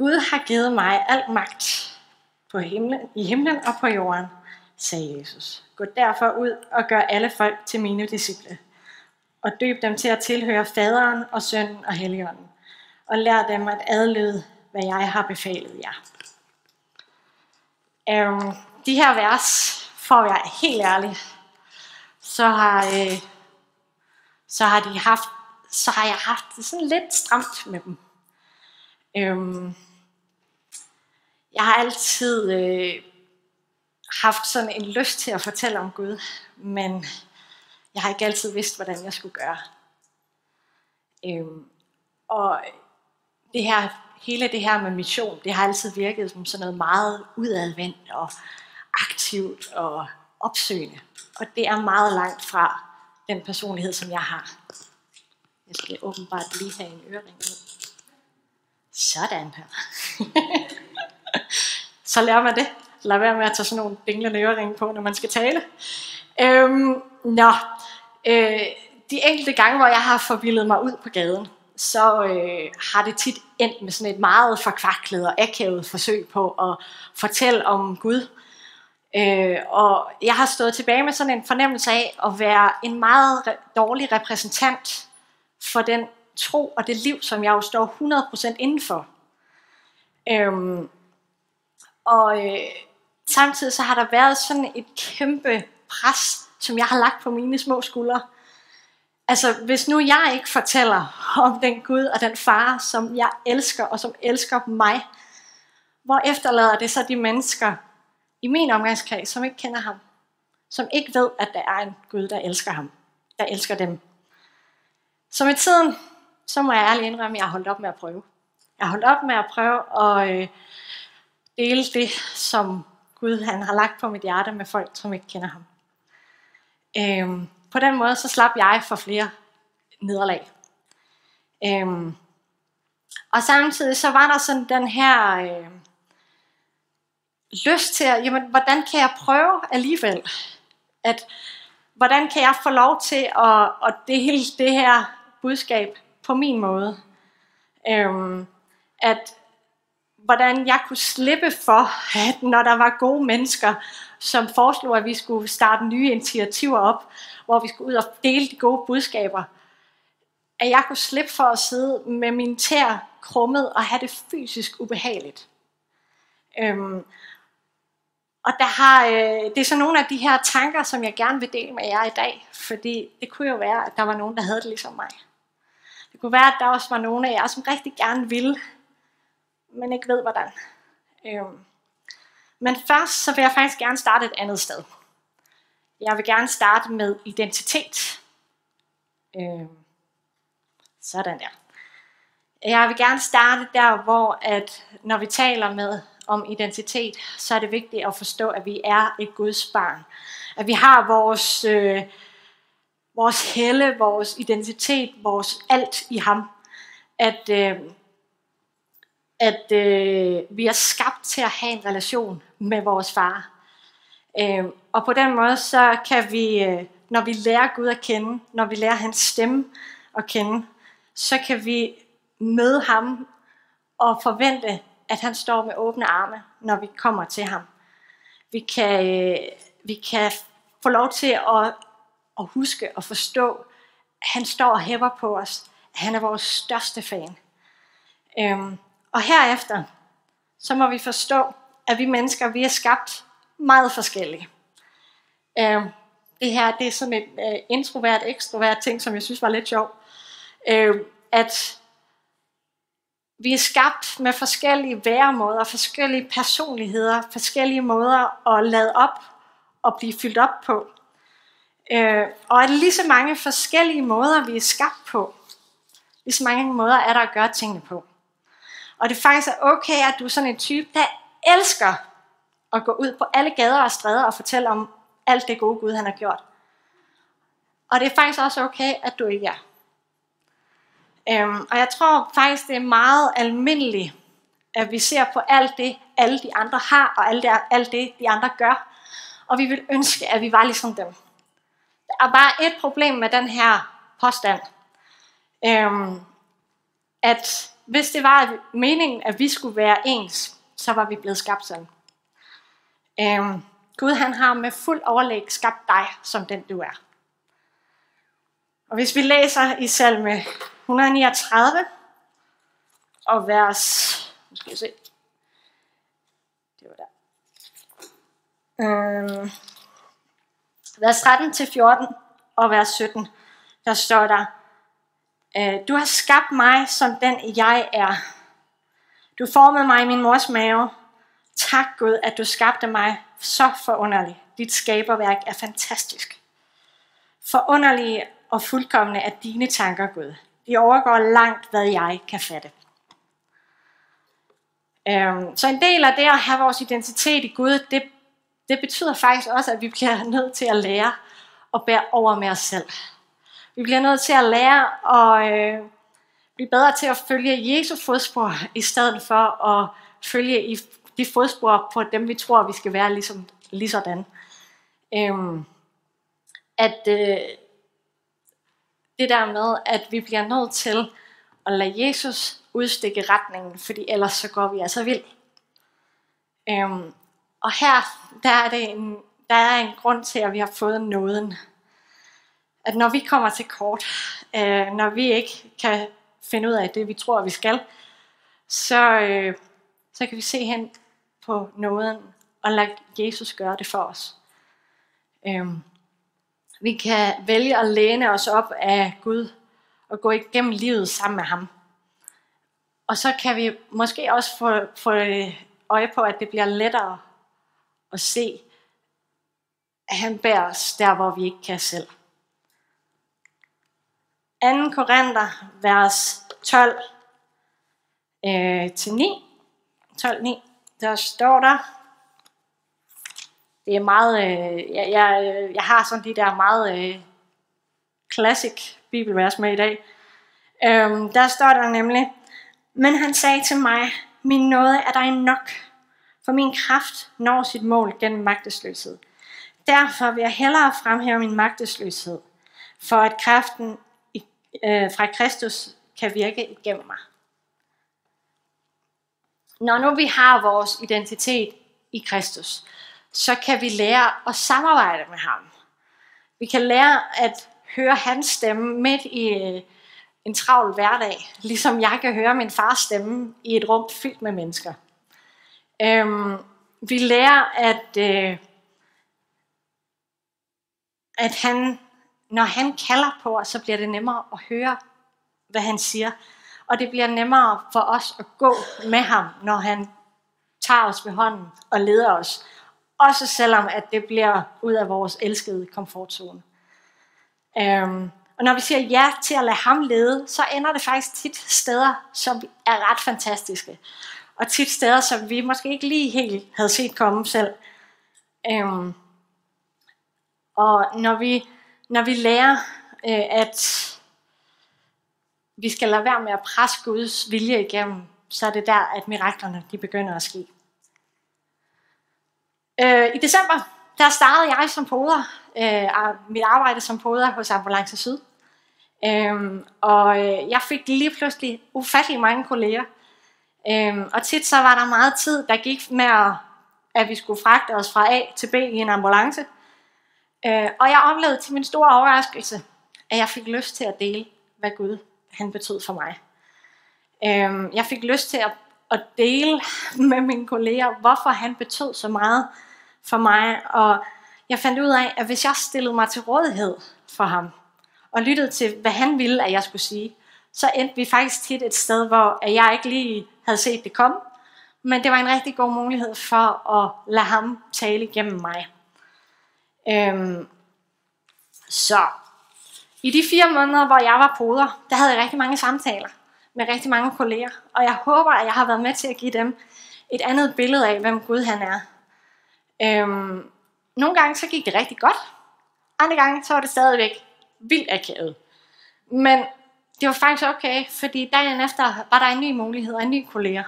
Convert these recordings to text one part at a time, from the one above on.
Gud har givet mig al magt på himlen, i himlen og på jorden, sagde Jesus. Gå derfor ud og gør alle folk til mine disciple, og døb dem til at tilhøre faderen og sønnen og helligånden, og lær dem at adlyde, hvad jeg har befalet jer. Um, de her vers, for at være helt ærlig, så har, øh, så har de haft, så har jeg haft det sådan lidt stramt med dem. Um, jeg har altid øh, haft sådan en lyst til at fortælle om Gud, men jeg har ikke altid vidst, hvordan jeg skulle gøre. Øhm, og det her, hele det her med mission, det har altid virket som sådan noget meget udadvendt og aktivt og opsøgende. Og det er meget langt fra den personlighed, som jeg har. Jeg skal åbenbart lige have en ørering ud. Sådan her. så lærer man det. Lad være med at tage sådan nogle dinglende øreringe på, når man skal tale. Øhm, nå, øh, de enkelte gange, hvor jeg har forvildet mig ud på gaden, så øh, har det tit endt med sådan et meget forkvaklet og akavet forsøg på at fortælle om Gud. Øh, og jeg har stået tilbage med sådan en fornemmelse af at være en meget re- dårlig repræsentant for den tro og det liv, som jeg jo står 100% indenfor. Øhm, og øh, samtidig så har der været sådan et kæmpe pres, som jeg har lagt på mine små skuldre. Altså, hvis nu jeg ikke fortæller om den Gud og den far, som jeg elsker, og som elsker mig, hvor efterlader det så de mennesker i min omgangskreds, som ikke kender ham? Som ikke ved, at der er en Gud, der elsker ham, der elsker dem. Så med tiden, så må jeg ærligt indrømme, at jeg har holdt op med at prøve. Jeg har holdt op med at prøve at øh, dele det, som Gud han har lagt på mit hjerte med folk, som ikke kender ham. Øhm, på den måde så slap jeg for flere nederlag. Øhm, og samtidig så var der sådan den her øh, lyst til at, jamen, hvordan kan jeg prøve alligevel? At, hvordan kan jeg få lov til at, at dele det her budskab på min måde? Øhm, at hvordan jeg kunne slippe for, at når der var gode mennesker, som foreslog, at vi skulle starte nye initiativer op, hvor vi skulle ud og dele de gode budskaber, at jeg kunne slippe for at sidde med min tær krummet og have det fysisk ubehageligt. Øhm, og der har, øh, det er så nogle af de her tanker, som jeg gerne vil dele med jer i dag, fordi det kunne jo være, at der var nogen, der havde det ligesom mig. Det kunne være, at der også var nogen af jer, som rigtig gerne ville, men ikke ved hvordan. Øhm. Men først så vil jeg faktisk gerne starte et andet sted. Jeg vil gerne starte med identitet. Øhm. Sådan der. Jeg vil gerne starte der, hvor at når vi taler med om identitet, så er det vigtigt at forstå, at vi er et Guds barn. At vi har vores, øh, vores helle, vores identitet, vores alt i ham. At, øh, at øh, vi er skabt til at have en relation med vores far. Øh, og på den måde, så kan vi, øh, når vi lærer Gud at kende, når vi lærer hans stemme at kende, så kan vi møde ham og forvente, at han står med åbne arme, når vi kommer til ham. Vi kan, øh, vi kan få lov til at, at huske og forstå, at han står og hæver på os. At han er vores største fan. Øhm, og herefter, så må vi forstå, at vi mennesker, vi er skabt meget forskellige. Øhm, det her, det er sådan et øh, introvert, ekstrovert ting, som jeg synes var lidt sjov. Øhm, at vi er skabt med forskellige væremåder, forskellige personligheder, forskellige måder at lade op og blive fyldt op på. Øh, og at lige så mange forskellige måder, vi er skabt på, lige så mange måder er der at gøre tingene på. Og det faktisk er okay, at du er sådan en type, der elsker at gå ud på alle gader og stræder og fortælle om alt det gode Gud, han har gjort. Og det er faktisk også okay, at du ikke er. Øhm, og jeg tror faktisk, det er meget almindeligt, at vi ser på alt det, alle de andre har, og alt det, alt det, de andre gør. Og vi vil ønske, at vi var ligesom dem. Der er bare et problem med den her påstand. Øhm, at hvis det var meningen, at vi skulle være ens, så var vi blevet skabt sådan. Øhm, Gud han har med fuld overlæg skabt dig, som den du er. Og hvis vi læser i salme 139 og vers, nu skal jeg se, det var der, øhm, vers 13-14 og vers 17, der står der, Øh, du har skabt mig som den jeg er. Du formede mig i min mors mave. Tak Gud, at du skabte mig så forunderligt. Dit skaberværk er fantastisk. Forunderlige og fuldkommende er dine tanker, Gud. De overgår langt, hvad jeg kan fatte. Øhm, så en del af det at have vores identitet i Gud, det, det betyder faktisk også, at vi bliver nødt til at lære at bære over med os selv. Vi bliver nødt til at lære at øh, blive bedre til at følge Jesu fodspor, i stedet for at følge i de fodspor på dem, vi tror, vi skal være ligesom, ligesådan. Øhm, at øh, det der med, at vi bliver nødt til at lade Jesus udstikke retningen, fordi ellers så går vi altså vildt. Øhm, og her, der er, det en, der er en grund til, at vi har fået nåden. At når vi kommer til kort, øh, når vi ikke kan finde ud af det, vi tror, vi skal, så, øh, så kan vi se hen på nåden og lade Jesus gøre det for os. Øh, vi kan vælge at læne os op af Gud og gå igennem livet sammen med ham. Og så kan vi måske også få, få øje på, at det bliver lettere at se, at han bærer os der, hvor vi ikke kan selv. 2. Korinther, vers 12 øh, til 9. 12, 9. Der står der, det er meget, øh, jeg, jeg, øh, jeg har sådan de der meget øh, classic bibelvers med i dag. Øhm, der står der nemlig, men han sagde til mig, min nåde er dig nok, for min kraft når sit mål gennem magtesløshed. Derfor vil jeg hellere fremhæve min magtesløshed, for at kraften øh, fra Kristus kan virke igennem mig. Når nu vi har vores identitet i Kristus, så kan vi lære at samarbejde med ham. Vi kan lære at høre hans stemme midt i øh, en travl hverdag, ligesom jeg kan høre min fars stemme i et rum fyldt med mennesker. Øhm, vi lærer, at, øh, at han, når han kalder på os, så bliver det nemmere at høre, hvad han siger. Og det bliver nemmere for os at gå med ham, når han tager os ved hånden og leder os. Også selvom at det bliver ud af vores elskede komfortzone. Øhm, og når vi siger ja til at lade ham lede, så ender det faktisk tit steder, som er ret fantastiske. Og tit steder, som vi måske ikke lige helt havde set komme selv. Øhm, og når vi, når vi lærer, øh, at vi skal lade være med at presse Guds vilje igennem, så er det der, at miraklerne de begynder at ske. Øh, I december, der startede jeg som poder, øh, mit arbejde som poder hos Ambulance Syd. Øhm, og øh, jeg fik lige pludselig ufattelig mange kolleger. Øhm, og tit så var der meget tid, der gik med, at, at vi skulle fragte os fra A til B i en ambulance. Øh, og jeg oplevede til min store overraskelse, at jeg fik lyst til at dele, hvad Gud han betød for mig. Øh, jeg fik lyst til at, at dele med mine kolleger, hvorfor han betød så meget for mig, og jeg fandt ud af, at hvis jeg stillede mig til rådighed for ham, og lyttede til, hvad han ville, at jeg skulle sige, så endte vi faktisk tit et sted, hvor jeg ikke lige havde set det komme, men det var en rigtig god mulighed for at lade ham tale igennem mig. Øhm, så i de fire måneder, hvor jeg var poder, der havde jeg rigtig mange samtaler med rigtig mange kolleger, og jeg håber, at jeg har været med til at give dem et andet billede af, hvem Gud han er. Øhm, nogle gange så gik det rigtig godt. Andre gange så var det stadigvæk vildt akavet. Men det var faktisk okay, fordi dagen efter var der en ny mulighed og en ny kollega.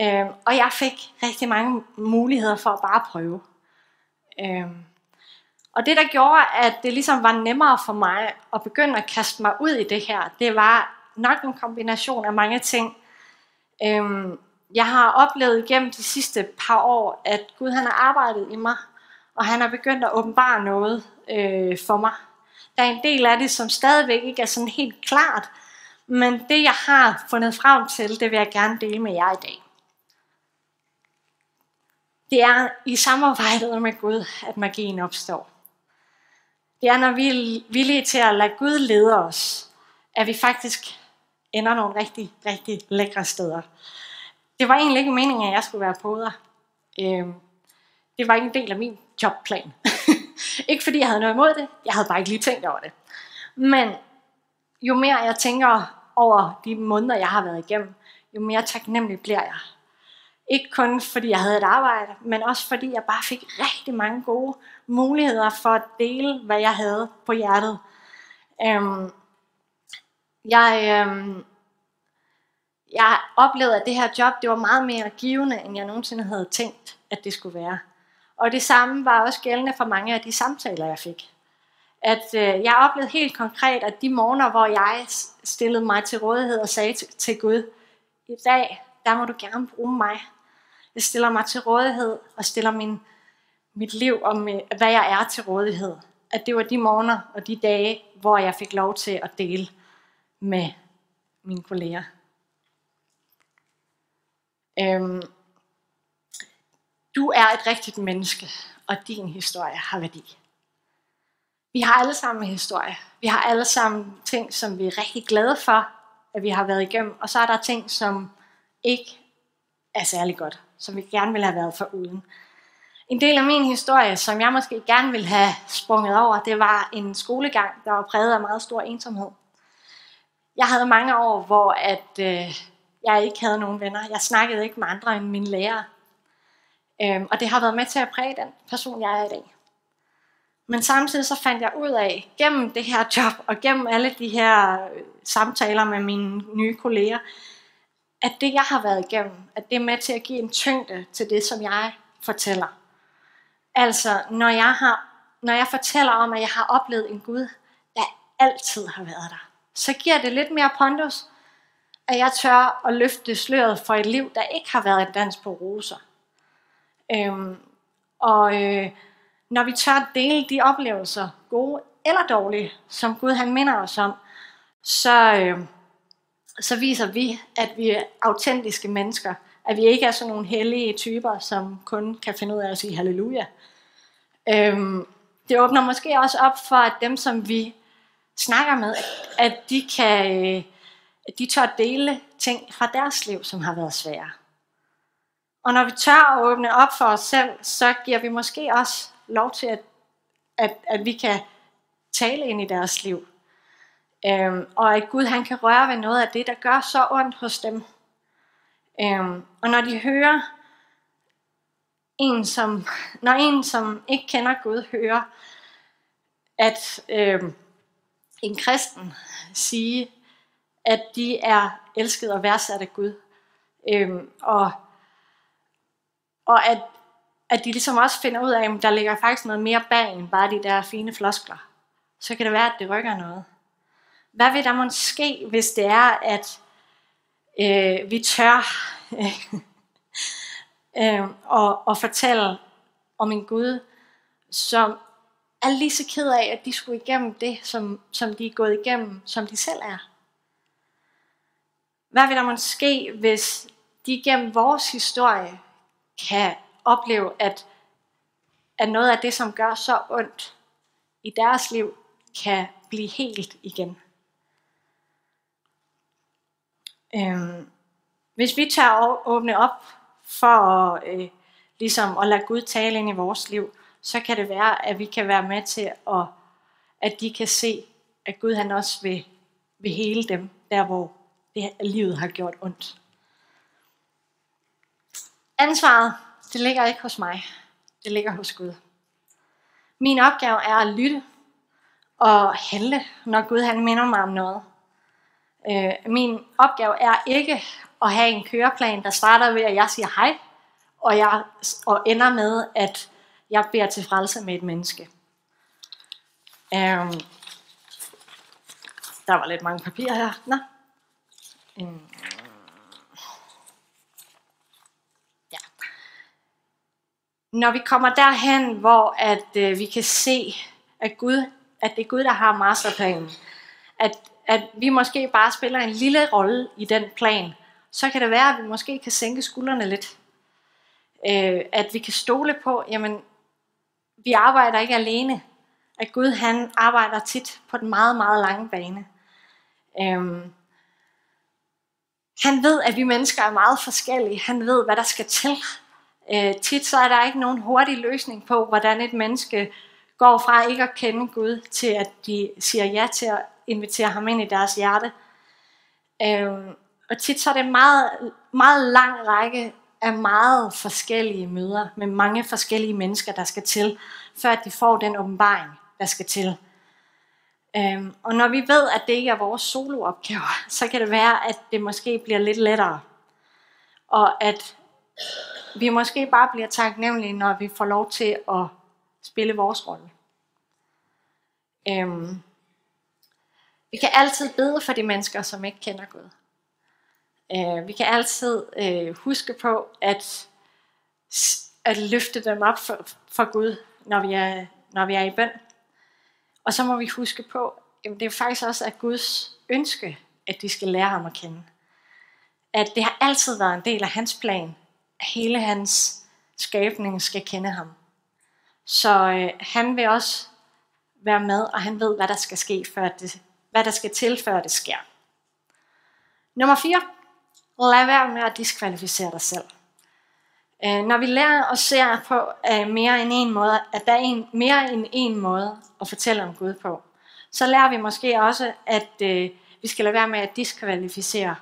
Øhm, og jeg fik rigtig mange muligheder for at bare prøve. Øhm, og det der gjorde, at det ligesom var nemmere for mig at begynde at kaste mig ud i det her, det var, nok en kombination af mange ting. Øhm, jeg har oplevet igennem de sidste par år, at Gud han har arbejdet i mig, og han har begyndt at åbenbare noget øh, for mig. Der er en del af det, som stadigvæk ikke er sådan helt klart, men det jeg har fundet frem til, det vil jeg gerne dele med jer i dag. Det er i samarbejdet med Gud, at magien opstår. Det er, når vi er villige til at lade Gud lede os, at vi faktisk ender nogle rigtig, rigtig lækre steder. Det var egentlig ikke meningen, at jeg skulle være poder. Øhm, det var ikke en del af min jobplan. ikke fordi jeg havde noget imod det, jeg havde bare ikke lige tænkt over det. Men jo mere jeg tænker over de måneder, jeg har været igennem, jo mere taknemmelig bliver jeg. Ikke kun fordi jeg havde et arbejde, men også fordi jeg bare fik rigtig mange gode muligheder for at dele, hvad jeg havde på hjertet. Øhm, jeg, øhm, jeg oplevede, at det her job det var meget mere givende, end jeg nogensinde havde tænkt, at det skulle være. Og det samme var også gældende for mange af de samtaler, jeg fik. At øh, jeg oplevede helt konkret, at de morgener, hvor jeg stillede mig til rådighed og sagde til, til Gud, i dag, der må du gerne bruge mig. Jeg stiller mig til rådighed og stiller min, mit liv og med, hvad jeg er til rådighed. At det var de morgener og de dage, hvor jeg fik lov til at dele med mine kolleger. Øhm, du er et rigtigt menneske, og din historie har værdi. Vi har alle sammen en historie. Vi har alle sammen ting, som vi er rigtig glade for, at vi har været igennem. Og så er der ting, som ikke er særlig godt, som vi gerne ville have været for uden. En del af min historie, som jeg måske gerne ville have sprunget over, det var en skolegang, der var præget af meget stor ensomhed. Jeg havde mange år, hvor at, øh, jeg ikke havde nogen venner. Jeg snakkede ikke med andre end mine lærere. Øhm, og det har været med til at præge den person, jeg er i dag. Men samtidig så fandt jeg ud af, gennem det her job og gennem alle de her øh, samtaler med mine nye kolleger, at det jeg har været igennem, at det er med til at give en tyngde til det, som jeg fortæller. Altså, når jeg, har, når jeg fortæller om, at jeg har oplevet en Gud, der altid har været der, så giver det lidt mere pondus, at jeg tør at løfte sløret for et liv, der ikke har været en dans på roser. Øhm, og øh, når vi tør dele de oplevelser, gode eller dårlige, som Gud han minder os om, så, øh, så viser vi, at vi er autentiske mennesker. At vi ikke er sådan nogle hellige typer, som kun kan finde ud af at sige halleluja. Øhm, det åbner måske også op for, at dem, som vi snakker med, at de kan at de tør dele ting fra deres liv, som har været svære. Og når vi tør at åbne op for os selv, så giver vi måske også lov til, at, at, at vi kan tale ind i deres liv. Øhm, og at Gud han kan røre ved noget af det, der gør så ondt hos dem. Øhm, og når de hører en, som, når en, som ikke kender Gud, hører, at øhm, en kristen sige, at de er elsket og værdsat af Gud. Øhm, og, og at, at de ligesom også finder ud af, at der ligger faktisk noget mere bag end bare de der fine floskler. Så kan det være, at det rykker noget. Hvad vil der måske ske, hvis det er, at øh, vi tør øh, og, og fortælle om en Gud, som er lige så ked af, at de skulle igennem det, som, som de er gået igennem, som de selv er. Hvad vil der måske ske, hvis de gennem vores historie kan opleve, at, at noget af det, som gør så ondt i deres liv, kan blive helt igen. Øhm, hvis vi tager at åbne op for øh, ligesom at lade Gud tale ind i vores liv, så kan det være, at vi kan være med til, at, at de kan se, at Gud han også vil, vil hele dem, der hvor det, livet har gjort ondt. Ansvaret, det ligger ikke hos mig. Det ligger hos Gud. Min opgave er at lytte og handle, når Gud han minder mig om noget. Øh, min opgave er ikke at have en køreplan, der starter ved, at jeg siger hej, og, jeg, og ender med, at jeg beder til frelse med et menneske. Um, der var lidt mange papirer her. Nå, Mm. Ja. Når vi kommer derhen, hvor at øh, vi kan se, at Gud, at det er Gud, der har masterplanen, at, at vi måske bare spiller en lille rolle i den plan, så kan det være, at vi måske kan sænke skuldrene lidt. Øh, at vi kan stole på, jamen, vi arbejder ikke alene. At Gud, han arbejder tit på den meget, meget lange bane. Øh, han ved, at vi mennesker er meget forskellige. Han ved, hvad der skal til. Øh, tit så er der ikke nogen hurtig løsning på, hvordan et menneske går fra ikke at kende Gud, til at de siger ja til at invitere ham ind i deres hjerte. Øhm, og tit så er det en meget, meget lang række af meget forskellige møder med mange forskellige mennesker, der skal til, før de får den åbenbaring, der skal til. Øhm, og når vi ved, at det ikke er vores soloopgaver, så kan det være, at det måske bliver lidt lettere. Og at vi måske bare bliver taknemmelige, når vi får lov til at spille vores rolle. Øhm, vi kan altid bede for de mennesker, som ikke kender Gud. Øh, vi kan altid øh, huske på at, at løfte dem op for, for Gud, når vi, er, når vi er i bøn. Og så må vi huske på, at det er faktisk også at Guds ønske, at de skal lære ham at kende. At det har altid været en del af hans plan, at hele hans skabning skal kende ham. Så øh, han vil også være med, og han ved, hvad der skal ske, før det, hvad der skal til, før det sker. Nummer 4. Lad være med at diskvalificere dig selv. Øh, når vi lærer og ser på øh, mere end en måde, at der er en, mere end en måde at fortælle om Gud på, så lærer vi måske også, at øh, vi skal lade være med at diskvalificere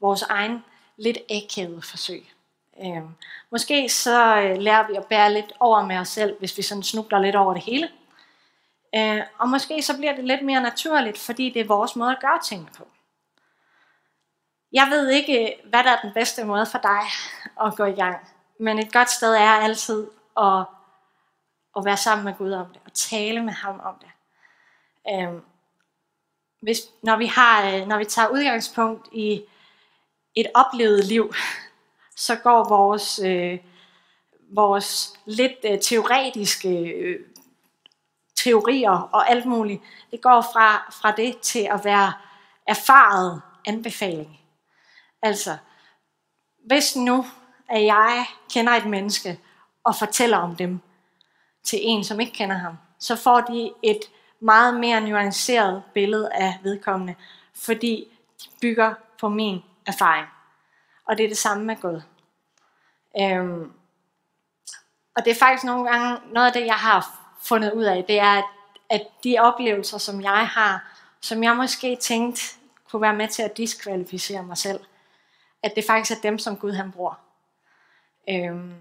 vores egen lidt ægkæde forsøg. Øh, måske så øh, lærer vi at bære lidt over med os selv, hvis vi sådan snubler lidt over det hele. Øh, og måske så bliver det lidt mere naturligt, fordi det er vores måde at gøre tingene på. Jeg ved ikke, hvad der er den bedste måde for dig at gå i gang. Men et godt sted er altid at, at være sammen med Gud om det, og tale med ham om det. Øhm, hvis, når, vi har, øh, når vi tager udgangspunkt i et oplevet liv, så går vores, øh, vores lidt øh, teoretiske øh, teorier og alt muligt, det går fra, fra det til at være erfaret anbefaling. Altså, hvis nu, at jeg kender et menneske og fortæller om dem til en, som ikke kender ham, så får de et meget mere nuanceret billede af vedkommende, fordi de bygger på min erfaring. Og det er det samme med Gud. Øhm, og det er faktisk nogle gange noget af det, jeg har fundet ud af, det er, at, at de oplevelser, som jeg har, som jeg måske tænkte kunne være med til at diskvalificere mig selv, at det faktisk er dem, som Gud han bruger. Øhm,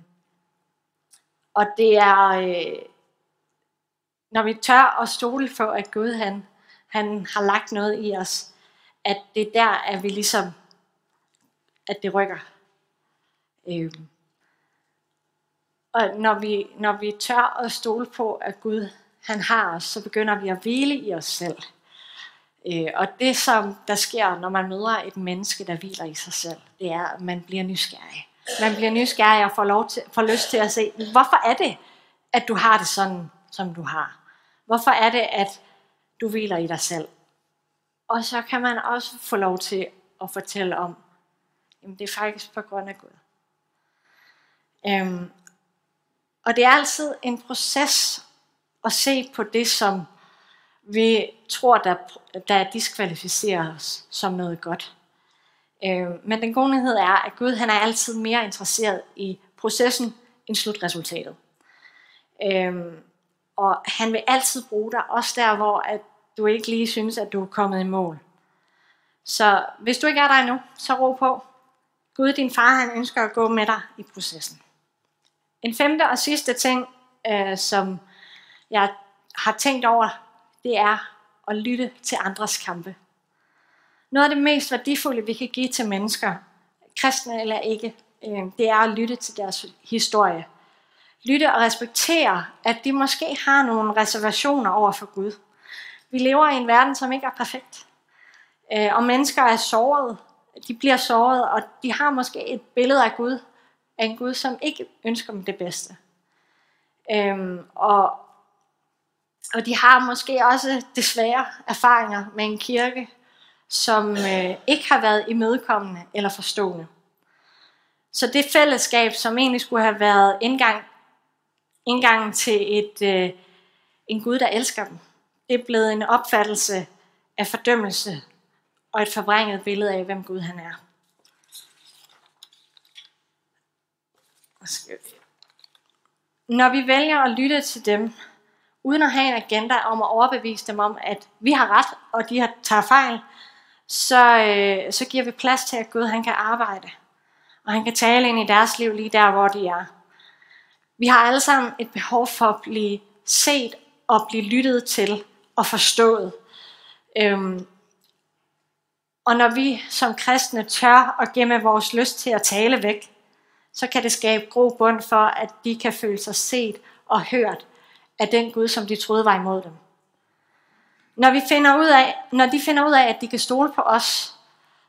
og det er, øh, når vi tør at stole på, at Gud han, han har lagt noget i os, at det er der, at vi ligesom, at det rykker. Øhm, og når vi, når vi tør at stole på, at Gud han har os, så begynder vi at hvile i os selv. Øh, og det, som der sker, når man møder et menneske, der hviler i sig selv, det er, at man bliver nysgerrig. Man bliver nysgerrig og får, lov til, får lyst til at se, hvorfor er det, at du har det sådan, som du har? Hvorfor er det, at du hviler i dig selv? Og så kan man også få lov til at fortælle om, jamen det er faktisk på grund af Gud. Øhm, og det er altid en proces at se på det, som vi tror, der, der diskvalificerer os som noget godt. Øhm, men den gode nyhed er, at Gud han er altid mere interesseret i processen end slutresultatet. Øhm, og han vil altid bruge dig, også der, hvor at du ikke lige synes, at du er kommet i mål. Så hvis du ikke er der endnu, så ro på. Gud, din far, han ønsker at gå med dig i processen. En femte og sidste ting, øh, som jeg har tænkt over det er at lytte til andres kampe. Noget af det mest værdifulde, vi kan give til mennesker, kristne eller ikke, øh, det er at lytte til deres historie. Lytte og respektere, at de måske har nogle reservationer over for Gud. Vi lever i en verden, som ikke er perfekt. Øh, og mennesker er såret de bliver såret, og de har måske et billede af Gud, af en Gud, som ikke ønsker dem det bedste. Øhm, og, og de har måske også desværre erfaringer med en kirke, som øh, ikke har været imødekommende eller forstående. Så det fællesskab, som egentlig skulle have været indgang, indgangen til et, øh, en Gud, der elsker dem, det er blevet en opfattelse af fordømmelse og et forvrænget billede af, hvem Gud han er. Når vi vælger at lytte til dem, uden at have en agenda om at overbevise dem om, at vi har ret, og de har tager fejl, så, øh, så giver vi plads til, at Gud han kan arbejde. Og han kan tale ind i deres liv lige der, hvor de er. Vi har alle sammen et behov for at blive set og blive lyttet til og forstået. Øhm, og når vi som kristne tør at gemme vores lyst til at tale væk, så kan det skabe grobund for, at de kan føle sig set og hørt af den Gud, som de troede var imod dem. Når, vi finder ud af, når de finder ud af, at de kan stole på os,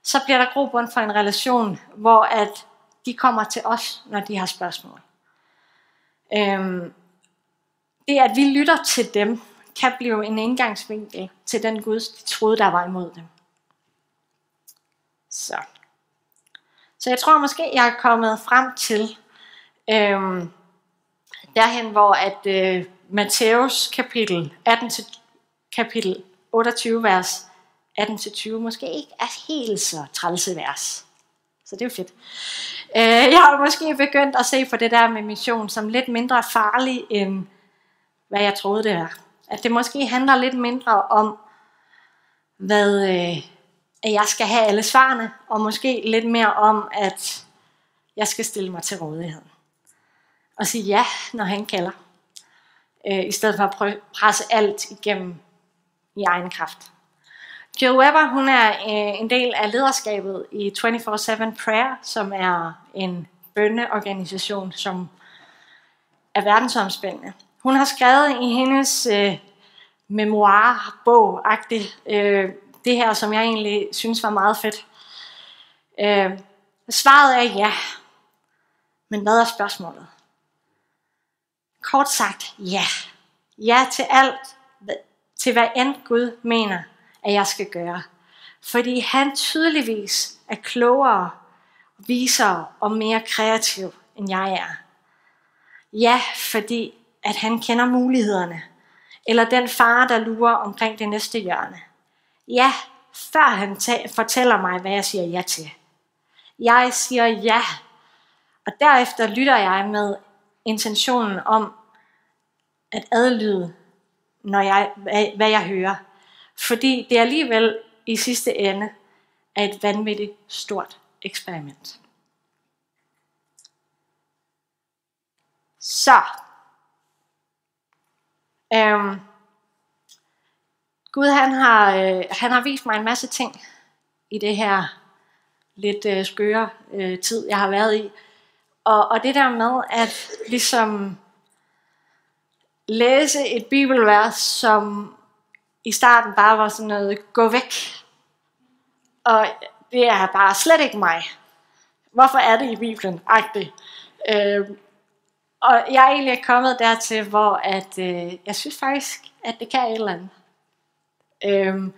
så bliver der grobund for en relation, hvor at de kommer til os, når de har spørgsmål. Øhm, det, at vi lytter til dem, kan blive en indgangsvinkel til den Gud, de troede, der var imod dem. Så. Så jeg tror måske, jeg er kommet frem til øhm, derhen, hvor at øh, Matthæus kapitel 18 til kapitel 28 vers 18-20 måske ikke er helt så trælse vers. Så det er jo fedt. Øh, jeg har måske begyndt at se på det der med mission som lidt mindre farlig end hvad jeg troede det var. At det måske handler lidt mindre om, hvad, øh, at jeg skal have alle svarene, og måske lidt mere om, at jeg skal stille mig til rådighed. Og sige ja, når han kalder. Øh, I stedet for at prøve, presse alt igennem i egen kraft. Jo Webber, hun er øh, en del af lederskabet i 24-7 Prayer, som er en bønneorganisation, som er verdensomspændende. Hun har skrevet i hendes øh, memoir-bog, øh, det her, som jeg egentlig synes var meget fedt. Øh, svaret er ja. Men hvad er spørgsmålet? Kort sagt, ja. Ja til alt, til hvad end Gud mener, at jeg skal gøre. Fordi han tydeligvis er klogere, visere og mere kreativ, end jeg er. Ja, fordi at han kender mulighederne. Eller den far, der lurer omkring det næste hjørne. Ja, før han fortæller mig, hvad jeg siger ja til. Jeg siger ja, og derefter lytter jeg med intentionen om at adlyde, når jeg, hvad jeg hører. Fordi det alligevel i sidste ende er et vanvittigt stort eksperiment. Så Øhm, Gud han har, øh, han har vist mig en masse ting i det her lidt øh, skøre øh, tid, jeg har været i. Og, og det der med at ligesom læse et bibelvers, som i starten bare var sådan noget, gå væk. Og det er bare slet ikke mig. Hvorfor er det i Bibelen? Agtigt. Øh, og jeg er egentlig kommet dertil, hvor at, øh, jeg synes faktisk, at det kan et eller andet. Øhm,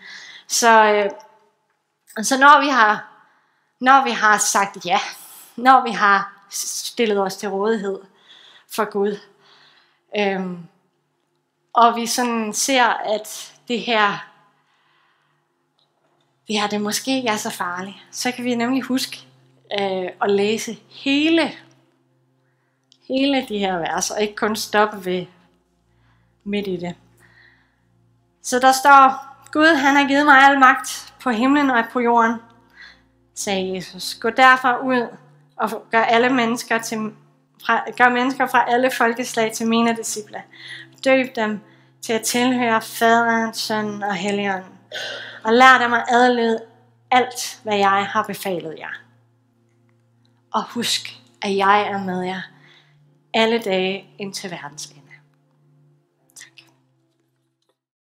så, øh, så når vi har når vi har sagt ja, når vi har stillet os til rådighed for Gud, øhm, og vi sådan ser, at det her, det her det måske ikke er så farligt, så kan vi nemlig huske øh, at læse hele hele de her vers, og ikke kun stoppe ved midt i det. Så der står, Gud han har givet mig al magt på himlen og på jorden, sagde Jesus. Gå derfor ud og gør alle mennesker til fra, gør mennesker fra alle folkeslag til mine disciple. Døb dem til at tilhøre Faderen, Sønnen og Helligånden. Og lær dem at adlyde alt, hvad jeg har befalet jer. Og husk, at jeg er med jer alle dage indtil verdens ende.